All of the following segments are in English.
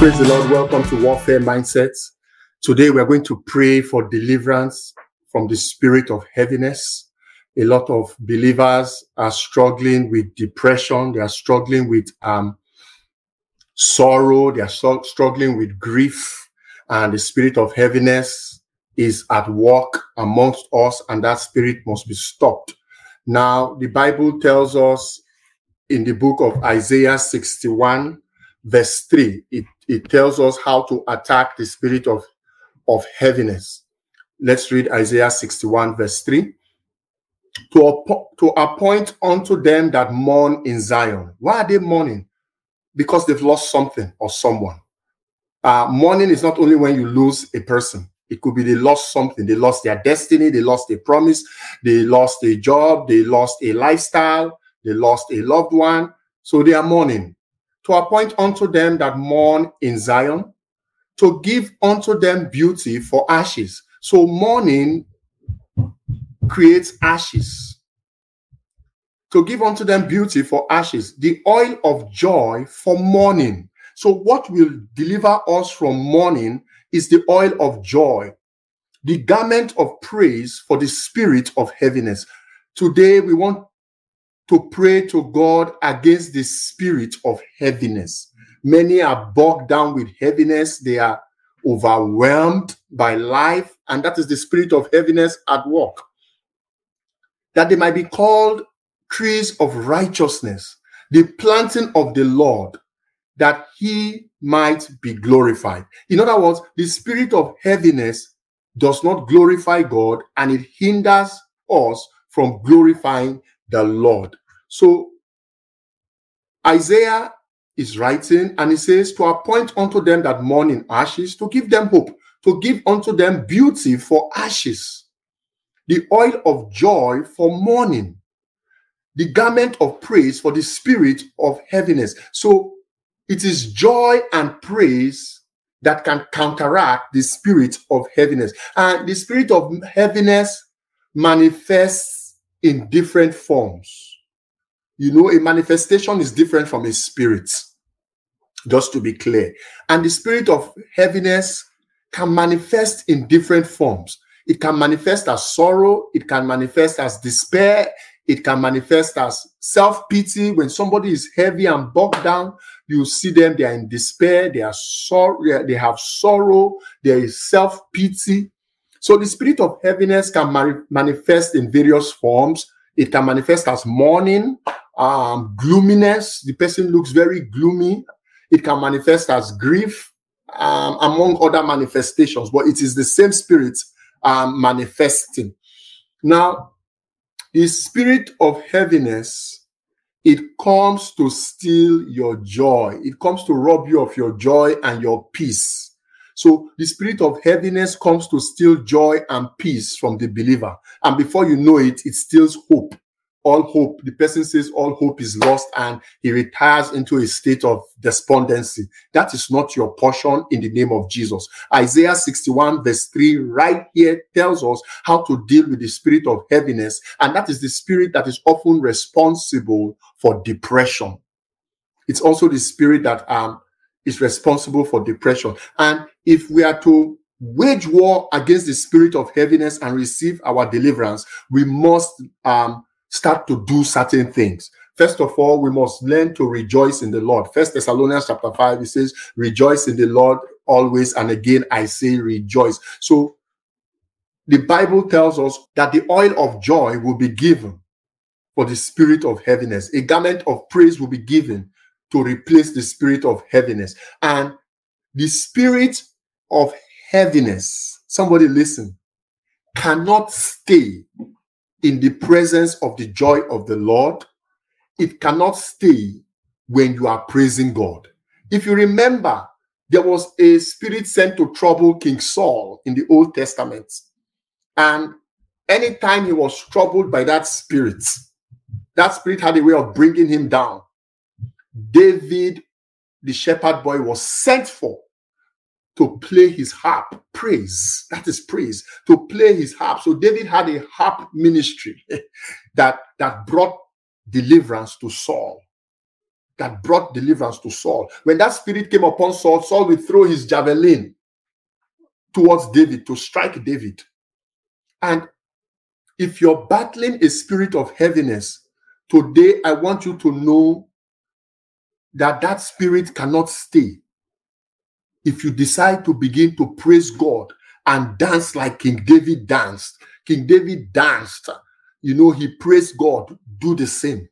Praise the Lord. Welcome to Warfare Mindsets. Today we are going to pray for deliverance from the spirit of heaviness. A lot of believers are struggling with depression. They are struggling with um, sorrow. They are so- struggling with grief. And the spirit of heaviness is at work amongst us, and that spirit must be stopped. Now, the Bible tells us in the book of Isaiah 61, verse 3, it it tells us how to attack the spirit of, of heaviness. Let's read Isaiah 61, verse 3. To, to appoint unto them that mourn in Zion. Why are they mourning? Because they've lost something or someone. Uh, mourning is not only when you lose a person, it could be they lost something. They lost their destiny, they lost a promise, they lost a job, they lost a lifestyle, they lost a loved one. So they are mourning to appoint unto them that mourn in Zion, to give unto them beauty for ashes. So mourning creates ashes. To give unto them beauty for ashes, the oil of joy for mourning. So what will deliver us from mourning is the oil of joy, the garment of praise for the spirit of heaviness. Today we want to pray to God against the spirit of heaviness. Many are bogged down with heaviness. They are overwhelmed by life, and that is the spirit of heaviness at work. That they might be called trees of righteousness, the planting of the Lord, that he might be glorified. In other words, the spirit of heaviness does not glorify God and it hinders us from glorifying the Lord. So Isaiah is writing and he says, To appoint unto them that mourn in ashes, to give them hope, to give unto them beauty for ashes, the oil of joy for mourning, the garment of praise for the spirit of heaviness. So it is joy and praise that can counteract the spirit of heaviness. And the spirit of heaviness manifests in different forms. You know, a manifestation is different from a spirit, just to be clear. And the spirit of heaviness can manifest in different forms. It can manifest as sorrow, it can manifest as despair, it can manifest as self pity. When somebody is heavy and bogged down, you see them, they are in despair, they are sorry, they have sorrow, there is self pity. So the spirit of heaviness can manifest in various forms. It can manifest as mourning, um, gloominess. The person looks very gloomy. It can manifest as grief, um, among other manifestations, but it is the same spirit um, manifesting. Now, the spirit of heaviness, it comes to steal your joy. It comes to rob you of your joy and your peace. So the spirit of heaviness comes to steal joy and peace from the believer. And before you know it, it steals hope all hope, the person says all hope is lost and he retires into a state of despondency. That is not your portion in the name of Jesus. Isaiah 61 verse 3 right here tells us how to deal with the spirit of heaviness. And that is the spirit that is often responsible for depression. It's also the spirit that um, is responsible for depression. And if we are to wage war against the spirit of heaviness and receive our deliverance, we must um, start to do certain things. First of all, we must learn to rejoice in the Lord. First Thessalonians chapter 5, it says, Rejoice in the Lord always. And again, I say rejoice. So the Bible tells us that the oil of joy will be given for the spirit of heaviness. A garment of praise will be given to replace the spirit of heaviness. And the spirit of heaviness, somebody listen, cannot stay in the presence of the joy of the Lord, it cannot stay when you are praising God. If you remember there was a spirit sent to trouble King Saul in the Old Testament. And anytime he was troubled by that spirit, that spirit had a way of bringing him down. David, the shepherd boy, was sent for to play his harp, praise. That is praise, to play his harp. So David had a harp ministry that, that brought deliverance to Saul. That brought deliverance to Saul. When that spirit came upon Saul, Saul would throw his javelin towards David to strike David. And if you're battling a spirit of heaviness, today I want you to know that that spirit cannot stay. If you decide to begin to praise God and dance like King David danced, King David danced, you know, he praised God, do the same.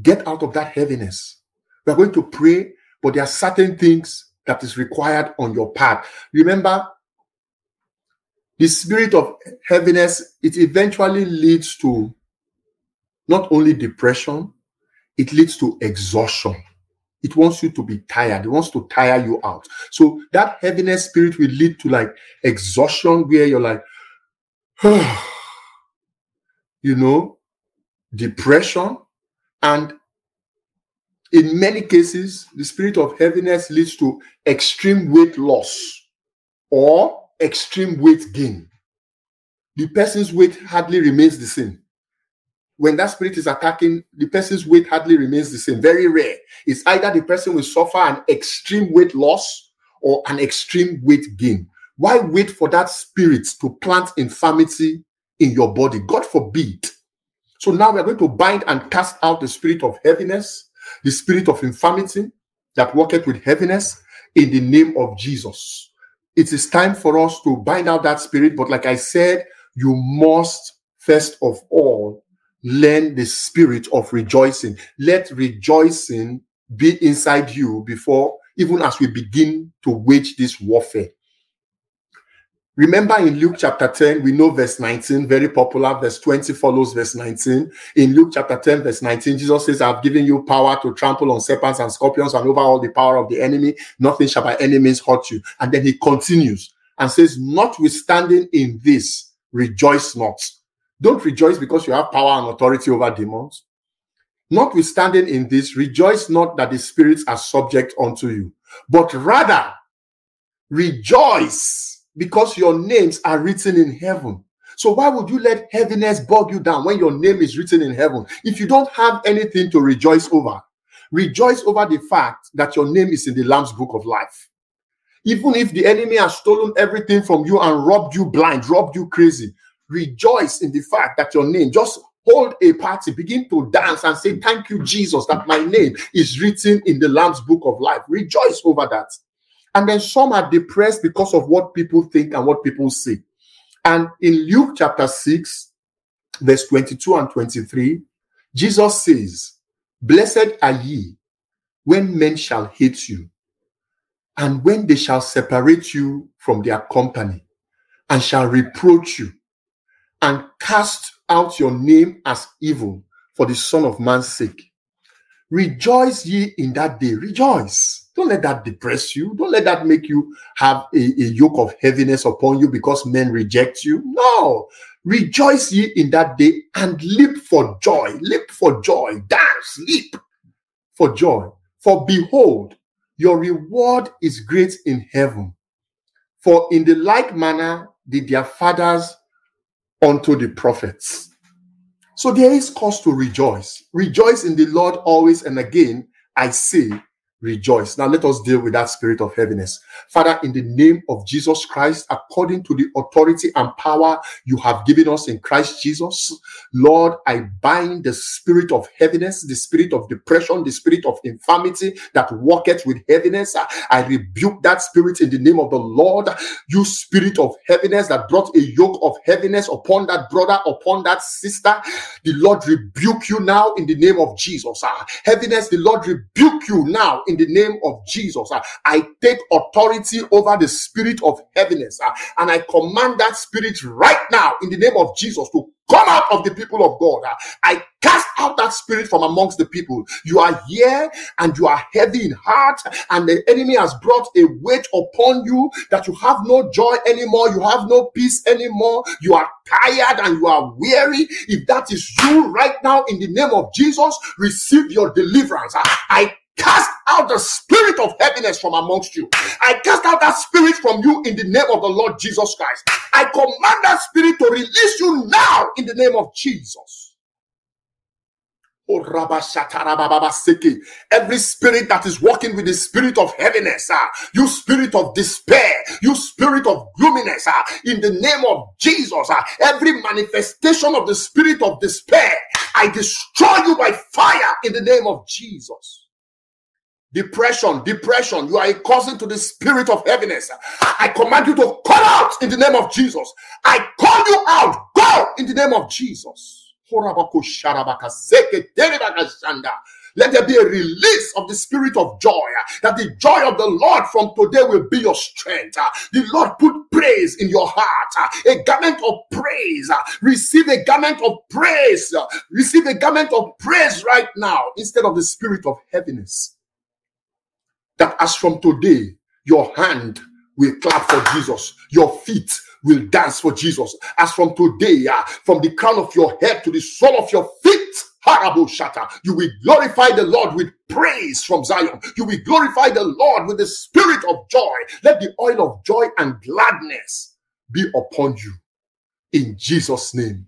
Get out of that heaviness. We're going to pray, but there are certain things that is required on your part. Remember, the spirit of heaviness, it eventually leads to not only depression, it leads to exhaustion. It wants you to be tired. It wants to tire you out. So that heaviness spirit will lead to like exhaustion where you're like, you know, depression. And in many cases, the spirit of heaviness leads to extreme weight loss or extreme weight gain. The person's weight hardly remains the same when that spirit is attacking, the person's weight hardly remains the same. Very rare. It's either the person will suffer an extreme weight loss or an extreme weight gain. Why wait for that spirit to plant infirmity in your body? God forbid. So now we're going to bind and cast out the spirit of heaviness, the spirit of infirmity that worketh with heaviness in the name of Jesus. It is time for us to bind out that spirit. But like I said, you must first of all learn the spirit of rejoicing. Let rejoicing be inside you before, even as we begin to wage this warfare. Remember in Luke chapter 10, we know verse 19, very popular. Verse 20 follows verse 19. In Luke chapter 10, verse 19, Jesus says, I've given you power to trample on serpents and scorpions and over all the power of the enemy. Nothing shall by any means hurt you. And then he continues and says, Notwithstanding in this, rejoice not don't rejoice because you have power and authority over demons. Notwithstanding in this, rejoice not that the spirits are subject unto you, but rather rejoice because your names are written in heaven. So why would you let heaviness bog you down when your name is written in heaven? If you don't have anything to rejoice over, rejoice over the fact that your name is in the Lamb's book of life. Even if the enemy has stolen everything from you and robbed you blind, robbed you crazy, rejoice in the fact that your name just hold a party, begin to dance and say, Thank you, Jesus, that my name is written in the Lamb's book of life. Rejoice over that. And then some are depressed because of what people think and what people say. And in Luke chapter 6, verse 22 and 23, Jesus says, Blessed are ye when men shall hate you, and when they shall separate you from their company, and shall reproach you and cast out your name as evil for the Son of Man's sake. Rejoice ye in that day. Rejoice. Don't let that depress you. Don't let that make you have a, a yoke of heaviness upon you because men reject you. No. Rejoice ye in that day and leap for joy. Leap for joy. Dance. Leap for joy. For behold, your reward is great in heaven. For in the like manner did their fathers unto the prophets. So there is cause to rejoice. Rejoice in the Lord always and again. I say, rejoice. Now let us deal with that spirit of heaviness. Father, in the name of Jesus Christ, according to the authority and power you have given us in Christ Jesus, Lord, I bind the spirit of heaviness, the spirit of depression, the spirit of infirmity that walketh with heaviness. I rebuke that spirit in the name of the Lord. You spirit of heaviness that brought a yoke of heaviness upon that brother, upon that sister. The Lord rebuke you now in the name of Jesus. Ah, heaviness, the Lord rebuke you now in the name of Jesus. Uh, I take authority over the spirit of heaviness uh, and I command that spirit right now in the name of Jesus to come out of the people of God. Uh, I cast out that spirit from amongst the people. You are here and you are heavy in heart, and the enemy has brought a weight upon you that you have no joy anymore, you have no peace anymore, you are tired and you are weary. If that is you right now, in the name of Jesus, receive your deliverance. I cast out the spirit of heaviness from amongst you. I cast out that spirit from you in the name of the Lord Jesus Christ. I command that spirit to release you now in the name of Jesus. Every spirit that is walking with the spirit of heaviness, uh, you spirit of despair, you spirit of gloominess, uh, in the name of Jesus, uh, every manifestation of the spirit of despair, I destroy you by fire in the name of Jesus. Depression, depression, you are a cousin to the spirit of heaviness. I command you to come out in the name of Jesus. I call you out. Go in the name of Jesus. Let there be a release of the spirit of joy. That the joy of the Lord from today will be your strength. The Lord put praise in your heart, a garment of praise. Receive a garment of praise. Receive a garment of praise right now instead of the spirit of heaviness. That as from today, your hand will clap for Jesus, your feet will dance for Jesus. As from today, uh, from the crown of your head to the sole of your feet, Harabo Shata, you will glorify the Lord with praise from Zion. You will glorify the Lord with the spirit of joy. Let the oil of joy and gladness be upon you. In Jesus' name,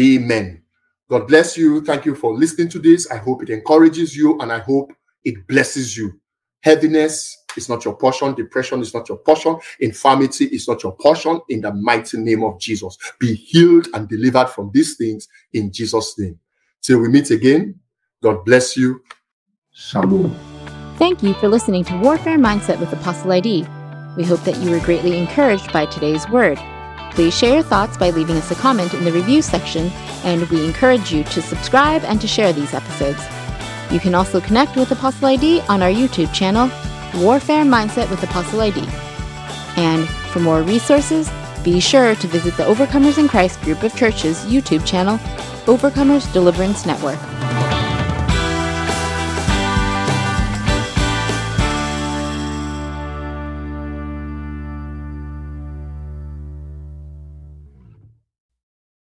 amen. God bless you. Thank you for listening to this. I hope it encourages you and I hope it blesses you. Heaviness is not your portion. Depression is not your portion. Infirmity is not your portion. In the mighty name of Jesus, be healed and delivered from these things in Jesus' name. Till we meet again, God bless you. Shalom. Thank you for listening to Warfare Mindset with Apostle ID. We hope that you were greatly encouraged by today's word. Please share your thoughts by leaving us a comment in the review section, and we encourage you to subscribe and to share these episodes. You can also connect with Apostle ID on our YouTube channel, Warfare Mindset with Apostle ID. And for more resources, be sure to visit the Overcomers in Christ group of churches YouTube channel, Overcomers Deliverance Network.